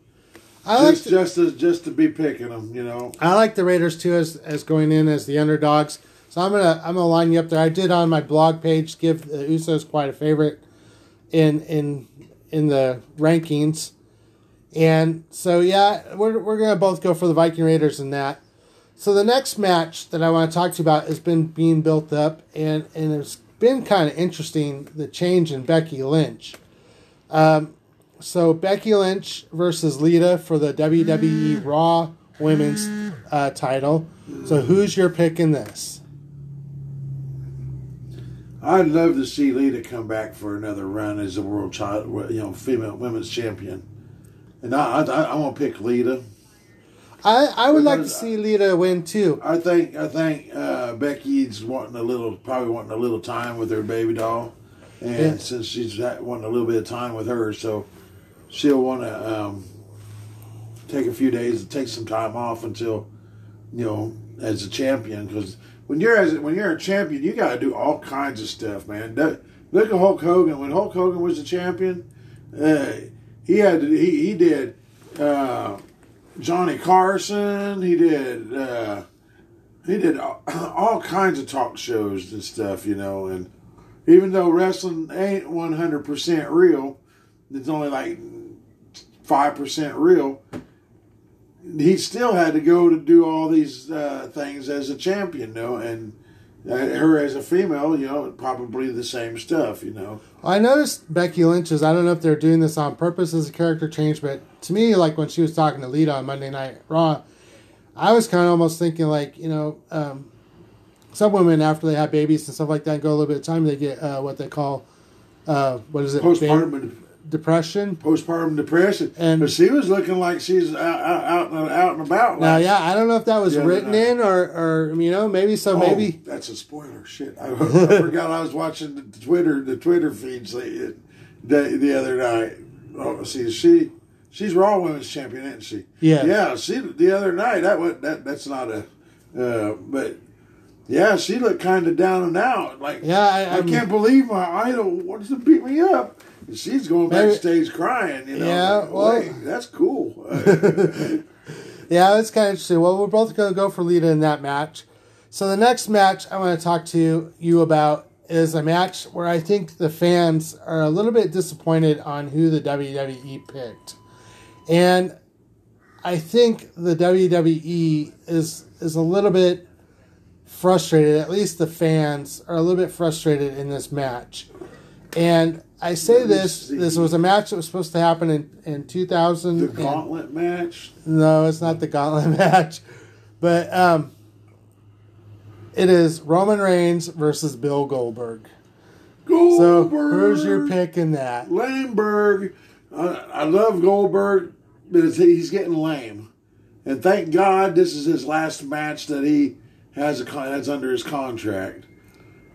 I like just just as just to be picking them, you know. I like the Raiders too as as going in as the underdogs. So I'm gonna I'm gonna line you up there. I did on my blog page give the Usos quite a favorite in in in the rankings, and so yeah, we're we're gonna both go for the Viking Raiders in that. So the next match that I want to talk to you about has been being built up, and and it's been kind of interesting the change in Becky Lynch. Um, so Becky Lynch versus Lita for the WWE Raw Women's uh, title. So who's your pick in this? I'd love to see Lita come back for another run as a world child, you know, female women's champion. And I, I, I want to pick Lita. I, I would like to see Lita win too. I think I think uh, Becky's wanting a little, probably wanting a little time with her baby doll, and Yeah. since she's wanting a little bit of time with her, so she'll want to um, take a few days, take some time off until you know as a champion. Because when you're as when you're a champion, you got to do all kinds of stuff, man. That- look at Hulk Hogan. When Hulk Hogan was a champion, uh, he had to, he he did. Uh, Johnny Carson. He did. Uh, he did all, <clears throat> all kinds of talk shows and stuff, you know. And even though wrestling ain't one hundred percent real, it's only like five percent real. He still had to go to do all these uh, things as a champion, you know, and uh, her as a female, you know, probably the same stuff, you know. I noticed Becky Lynch's. I don't know if they're doing this on purpose as a character change, but to me, like when she was talking to Lita on Monday Night Raw, I was kind of almost thinking like you know, um, some women after they have babies and stuff like that, go a little bit of time, they get uh, what they call uh, what is it, Postpartum depression. postpartum depression, And- but she was looking like she's out out, out, and, out and about. Now, last- yeah, I don't know if that was written night. in or, or you know, maybe so. Oh, Maybe that's a spoiler. Shit, I, <laughs> I forgot I was watching the Twitter the Twitter feeds the the, the other night. Oh, see, she she's Raw Women's Champion, isn't she? Yeah. yeah. She the other night that was that that's not a, uh, but yeah, she looked kind of down and out. Like Yeah, I- I, can't believe my idol wants to beat me up. She's going Maybe- backstage crying. You know, Yeah, Like, well- that's cool. <laughs> Yeah, it's kind of interesting. Well, we're both going to go for Lita in that match. So the next match I want to talk to you about is a match where I think the fans are a little bit disappointed on who the WWE picked, and I think the WWE is is a little bit frustrated. At least the fans are a little bit frustrated in this match, and. I say this. This was a match that was supposed to happen in, in 2000. the and- gauntlet match. no, it's not the gauntlet <laughs> match, but um, it is Roman Reigns versus Bill Goldberg. Goldberg! So who's your pick in that? Lamberg, I, I love Goldberg, but he's getting lame. And thank God this is his last match that he has a that's under his contract,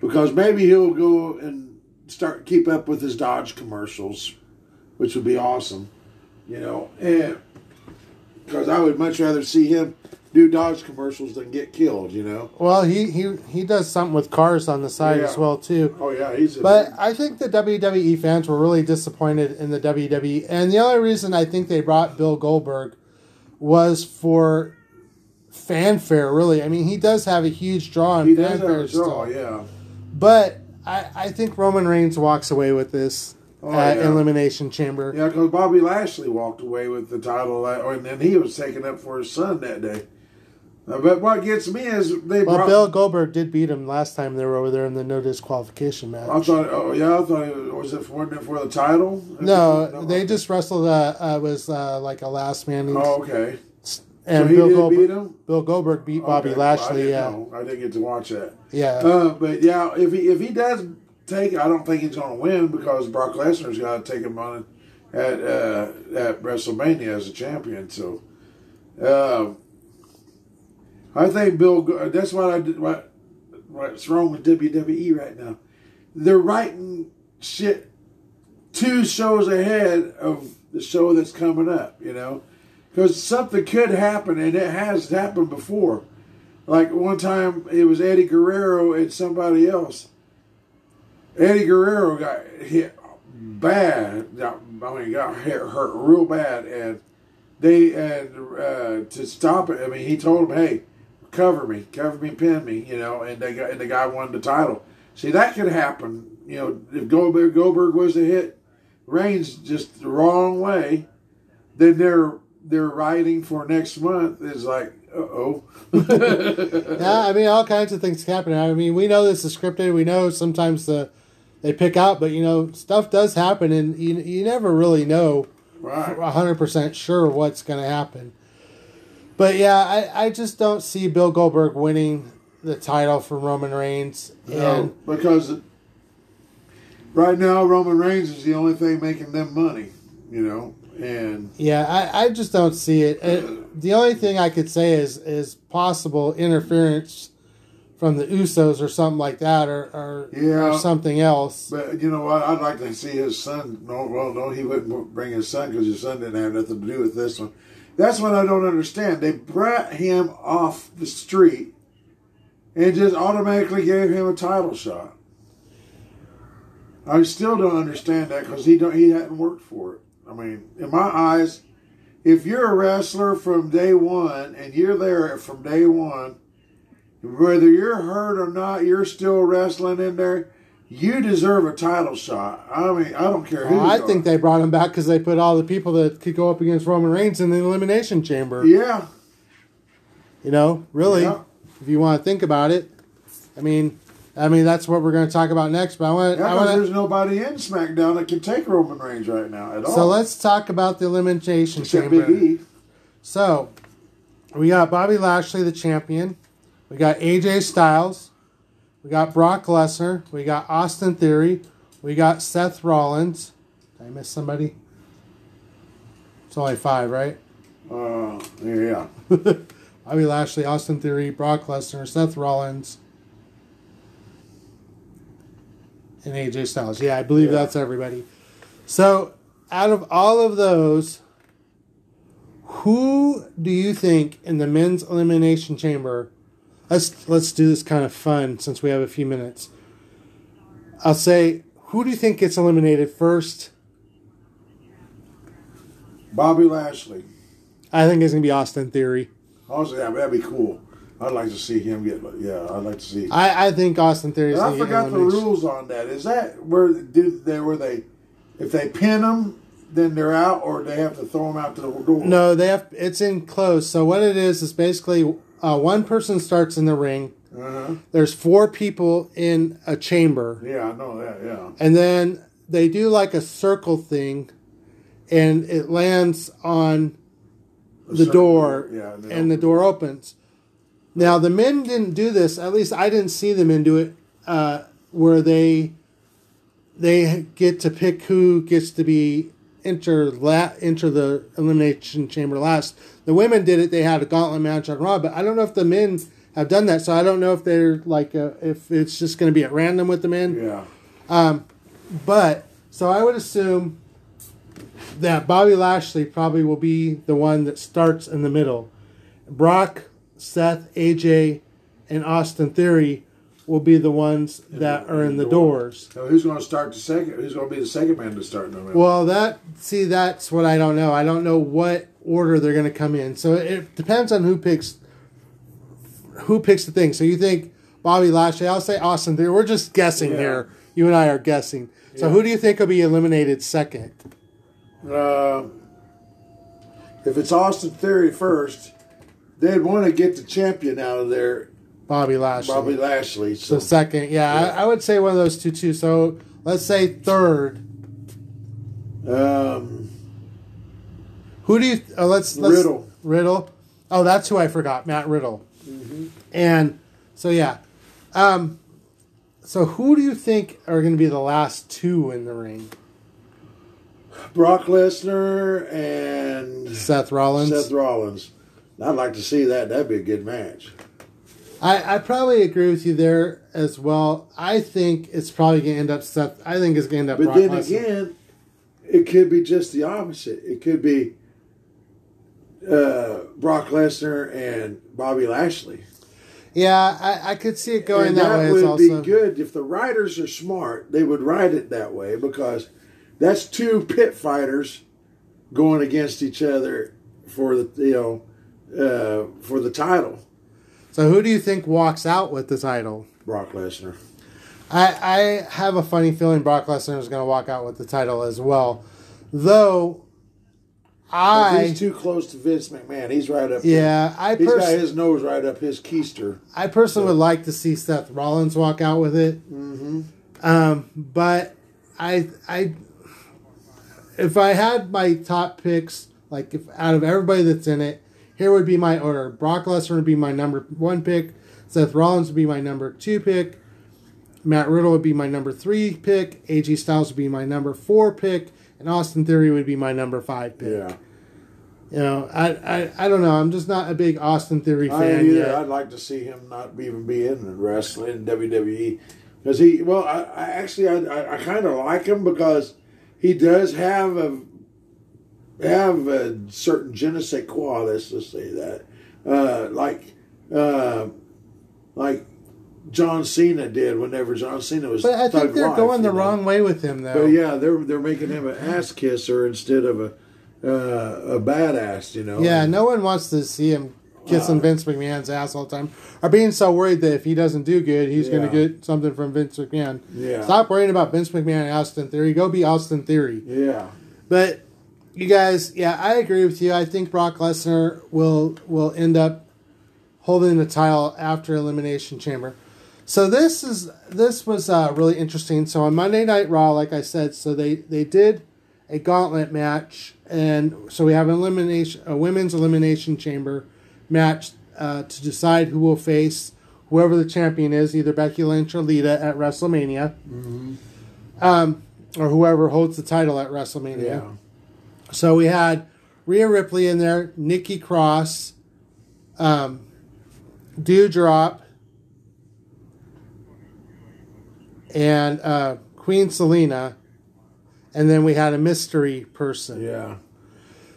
because maybe he'll go and start keep up with his Dodge commercials, which would be awesome, you know. And because I would much rather see him do Dodge commercials than get killed, you know. Well, he he he does something with cars on the side Yeah. as well too. Oh yeah, he's a But I think the WWE fans were really disappointed in the WWE, and the only reason I think they brought Bill Goldberg was for fanfare. Really, I mean, he does have a huge draw on he does have fanfare a draw, still. yeah. But I, I think Roman Reigns walks away with this Oh, at yeah. Elimination Chamber. Yeah, because Bobby Lashley walked away with the title, and then he was taken up for his son that day. Uh, but what gets me is they Well, brought. Bill Goldberg did beat him last time they were over there in the no disqualification match. I thought, oh yeah, I thought it was it for, for the title? no, they just wrestled. Uh, uh, was uh, like a last man, Oh, okay. And so Bill Goldberg. Bill Goldberg beat Bobby Okay, I Lashley. didn't Yeah, know. I didn't get to watch that. yeah. Uh, but yeah, if he if he does take. I don't think he's going to win because Brock Lesnar's got to take him on at uh, at WrestleMania as a champion. So, uh, I think Bill. That's what I did. What what's wrong with WWE right now? They're writing shit two shows ahead of the show that's coming up. You know, because something could happen, and it has happened before. Like one time, it was Eddie Guerrero and somebody else. Eddie Guerrero got hit bad. I mean, got hit, hurt real bad, and they and uh, to stop it. I mean, he told him, "Hey, cover me, cover me, pin me," you know, and they got and the guy won the title. See, that could happen. You know, if Goldberg, Goldberg was to hit Reigns just the wrong way, then they're they're writing for next month is like, uh oh. <laughs> yeah, I mean, all kinds of things happen. I mean, we know this is scripted. We know sometimes the they pick out, but you know, stuff does happen, and you you never really know right. hundred percent sure what's going to happen. But yeah, I, I just don't see Bill Goldberg winning the title from Roman Reigns. No, And because right now Roman Reigns is the only thing making them money, you know, and yeah, I, I just don't see it. Uh, the only thing I could say is is possible interference from the Usos or something like that, or or, Yeah. or something else. but you know what? I'd like to see his son. No, well, no, he wouldn't bring his son because his son didn't have nothing to do with this one. That's what I don't understand. They brought him off the street and just automatically gave him a title shot. I still don't understand that because he don't he hadn't worked for it. I mean, in my eyes, if you're a wrestler from day one and you're there from day one, whether you're hurt or not, you're still wrestling in there. You deserve a title shot. I mean, I don't care who. Oh, well, I think they brought him back because they put all the people that could go up against Roman Reigns in the elimination chamber. Yeah, You know, really, Yeah. if you want to think about it. I mean, I mean that's what we're going to talk about next. But I want, yeah. I want there's nobody in SmackDown that can take Roman Reigns right now at all. So let's talk about the elimination except chamber. Big E. So we got Bobby Lashley, the champion. We got AJ Styles. We got Brock Lesnar. We got Austin Theory. We got Seth Rollins. Did I miss somebody? It's only five, right? Uh, yeah, <laughs> Bobby Lashley, Austin Theory, Brock Lesnar, Seth Rollins, and AJ Styles. Yeah, I believe Yeah. that's everybody. So, out of all of those, who do you think in the men's elimination chamber? Let's let's do this kind of fun since we have a few minutes. I'll say, who do you think gets eliminated first? Bobby Lashley. I think it's gonna be Austin Theory. Yeah, that'd be cool. I'd like to see him get. Yeah, I'd like to see. I, I think Austin Theory I forgot the rules on that. Is that where did they where they, if they pin them, then they're out, or they have to throw them out the door? No, they have. It's enclosed. So what it is is basically uh, one person starts in the ring. Uh-huh. There's four people in a chamber, Yeah, I know that. Yeah. and then they do like a circle thing, and it lands on the door, yeah, and the door opens. Now the men didn't do this. At least I didn't see the men do it. Uh, where they they get to pick who gets to be enter la- enter the elimination chamber last. The women did it. They had a gauntlet match on Raw, but I don't know if the men have done that. So I don't know if they're like uh if it's just going to be at random with the men. Yeah. Um, But so I would assume that Bobby Lashley probably will be the one that starts in the middle. Brock, Seth, AJ, and Austin Theory will be the ones that are in the doors. So who's going to start the second? Who's going to be the second man to start middle? Well, that see, that's what I don't know. I don't know what order they're going to come in. So it depends on who picks who picks the thing. So you think Bobby Lashley? I'll say Austin Theory. We're just guessing Yeah. here. You and I are guessing. So Yeah. who do you think will be eliminated second? Uh, if it's Austin Theory first, they'd want to get the champion out of there, Bobby Lashley. Bobby Lashley. So So, second, yeah, I, I would say one of those two too. So let's say third. um, Who do you? Uh, let's, let's Riddle. Riddle. Oh, that's who I forgot. Matt Riddle. And so yeah, um, so who do you think are going to be the last two in the ring? Brock Lesnar and Seth Rollins. Seth Rollins. I'd like to see that. That'd be a good match. I, I probably agree with you there as well. I think it's probably going to end up Seth. I think it's going to end up. But Brock then Lesnar. again, it could be just the opposite. It could be uh, Brock Lesnar and Bobby Lashley. yeah, I, I could see it going and that, that way. would as also. be good if the writers are smart. They would write it that way because that's two pit fighters going against each other for the you know uh, for the title. So who do you think walks out with the title? Brock Lesnar. I, I have a funny feeling Brock Lesnar is going to walk out with the title as well. Though, But I he's too close to Vince McMahon. He's right up. yeah, I there. he's got his nose right up his keister. I personally would like to see Seth Rollins walk out with it. Mm-hmm. Um, but I I if I had my top picks, like if out of everybody that's in it, here would be my order. Brock Lesnar would be my number one pick. Seth Rollins would be my number two pick. Matt Riddle would be my number three pick. AJ Styles would be my number four pick, and Austin Theory would be my number five pick. Yeah. You know, I, I I don't know. I'm just not a big Austin Theory I fan either. yet. I'd like to see him not even be in wrestling in WWE because he. Well, I, I actually I, I, I kind of like him because he does have a have a certain je ne sais quoi. Let's just say that, uh, like uh, like John Cena did whenever John Cena was. But I think they're Life, going the know? wrong way with him, though. But yeah, they're they're making him an ass kisser instead of a uh, a badass. You know. Yeah, And- no one wants to see him kissing Wow. Vince McMahon's ass all the time, or being so worried that if he doesn't do good, he's going to get something from Vince McMahon. Yeah. Stop worrying about Vince McMahon and Austin Theory. Go be Austin Theory. Yeah. But you guys, yeah, I agree with you. I think Brock Lesnar will will end up holding the title after Elimination Chamber. So this is this was uh, really interesting. So on Monday Night Raw, like I said, so they they did a gauntlet match, and so we have an elimination a women's elimination chamber match uh, to decide who will face whoever the champion is, either Becky Lynch or Lita at WrestleMania, um, or whoever holds the title at WrestleMania. Yeah. So we had Rhea Ripley in there, Nikki Cross, um, Doudrop, and uh, Queen Zelina, and then we had a mystery person. Yeah.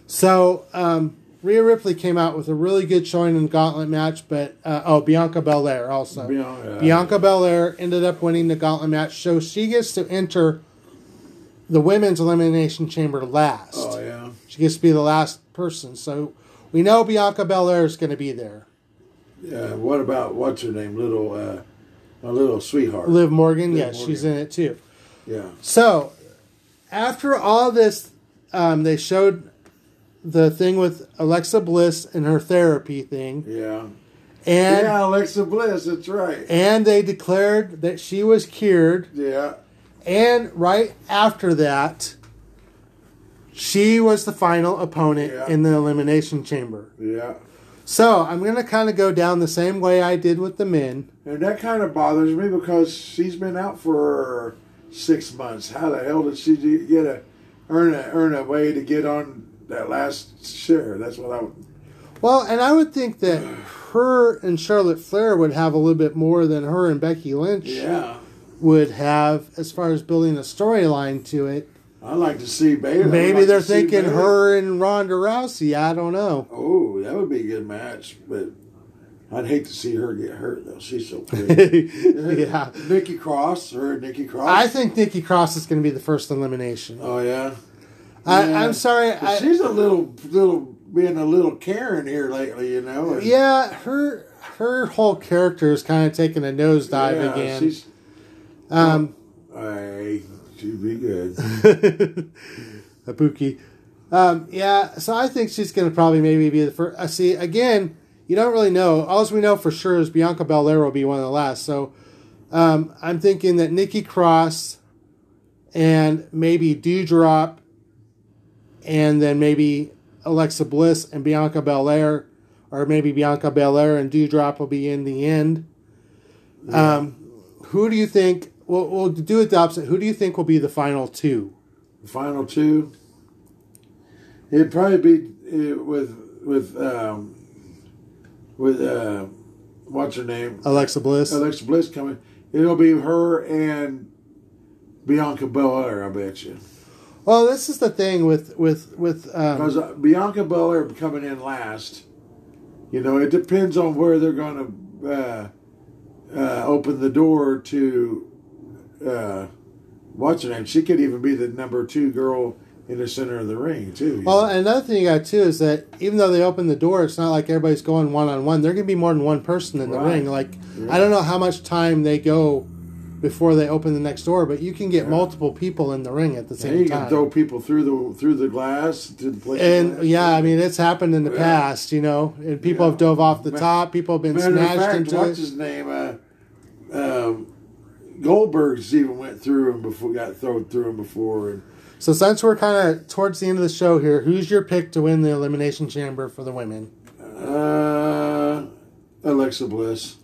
So um, Rhea Ripley came out with a really good showing in the Gauntlet match, but uh, oh Bianca Belair also. Bianca- Bianca Belair ended up winning the Gauntlet match, so she gets to enter the women's elimination chamber last. Oh yeah. She gets to be the last person. So we know Bianca Belair is going to be there. Yeah. What about what's her name? Little uh, a little sweetheart. Liv Morgan, Liv yes, she's in it too. Yeah. So after all this, um, they showed the thing with Alexa Bliss and her therapy thing, Yeah. and yeah, Alexa Bliss. That's right. and they declared that she was cured. Yeah. And right after that, she was the final opponent Yeah. in the elimination chamber. Yeah. So I'm going to kind of go down the same way I did with the men. And that kind of bothers me because she's been out for six months. How the hell did she get a earn a earn a way to get on that last share? That's what I. would- Well, and I would think that <sighs> her and Charlotte Flair would have a little bit more than her and Becky Lynch Yeah. Would have as far as building a storyline to it. I'd like to see Baylor. Maybe like they're thinking her and Ronda Rousey. I don't know. Oh, that would be a good match, but I'd hate to see her get hurt though. She's so <laughs> pretty. yeah. Nikki Cross or Nikki Cross. I think Nikki Cross is going to be the first elimination. Oh yeah. I, Yeah. I'm sorry. I, she's a little, little being a little Karen here lately, you know. and- yeah, her her whole character is kind of taking a nosedive yeah, again. She's, Um, I she'd be good. Ibuki. Um, yeah, so I think she's going to probably maybe be the first. I see, again, you don't really know. All we know for sure is Bianca Belair will be one of the last. So um, I'm thinking that Nikki Cross and maybe Doudrop and then maybe Alexa Bliss and Bianca Belair, or maybe Bianca Belair and Doudrop will be in the end. Um, who do you think? We'll, we'll do it the opposite. Who do you think will be the final two? The final two. It'd probably be uh, with with um, with uh, what's her name? Alexa Bliss. Alexa Bliss coming. It'll be her and Bianca Belair. I bet you. Well, this is the thing with with with um, Because uh, Bianca Belair coming in last, you know, it depends on where they're going to uh, uh, open the door to. Uh, what's her name? She could even be the number two girl in the center of the ring too. Well, know. another thing you got too is that even though they open the door, it's not like everybody's going one on one. There can be more than one person in the ring. Like Yeah. I don't know how much time they go before they open the next door, but you can get Yeah. multiple people in the ring at the same you time. You can throw people through the through the glass to the place. and yeah, I mean it's happened in the Yeah. past, you know, and people Yeah. have dove off the Ma- top. People have been smashed fact, into what's it. his name? Uh, um, Goldberg's even went through him before, got thrown through him before, and So since we're kind of towards the end of the show here, who's your pick to win the elimination chamber for the women? uh, Alexa Bliss.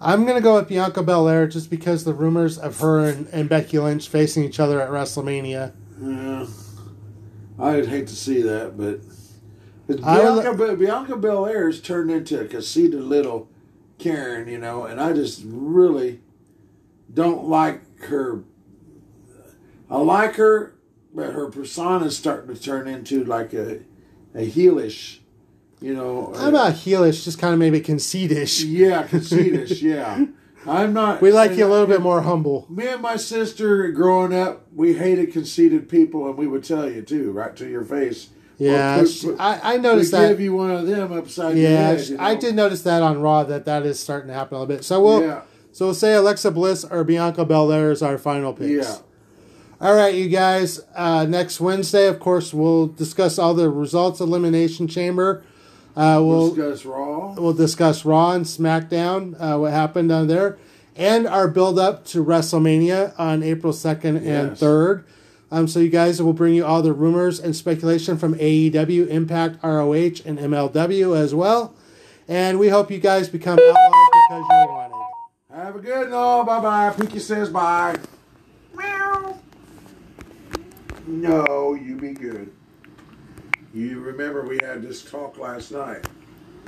I'm gonna go with Bianca Belair just because the rumors of her and, and Becky Lynch facing each other at WrestleMania. Yeah, I'd hate to see that, but would- Bianca, Be- Bianca Belair's turned into a conceited little Karen, you know, and I just really don't like her. I like her, but her persona is starting to turn into like a a heelish, you know. I'm not heelish, just kind of maybe conceited. Yeah, conceited. <laughs> yeah, I'm not. We like you a little bit more humble. Me and my sister, growing up, we hated conceited people, and we would tell you too, right to your face. Yeah, Or put- I, I noticed that. give you one of them upside yeah, head. you I did notice that on Raw that that is starting to happen a little bit. So we'll Yeah. So we'll say Alexa Bliss or Bianca Belair is our final picks. Yeah. All right, you guys. Uh, next Wednesday, of course, we'll discuss all the results of Elimination Chamber. Uh, we'll discuss Raw. we'll discuss Raw and SmackDown, uh, what happened on there, and our build up to WrestleMania on April 2nd and Yes. 3rd. Um, so, you guys will bring you all the rumors and speculation from AEW, Impact, ROH, and MLW as well. And we hope you guys become outlaws because you want wanted. Have a good no. Bye bye. Pinky says bye. Meow. No, you be good. You remember we had this talk last night.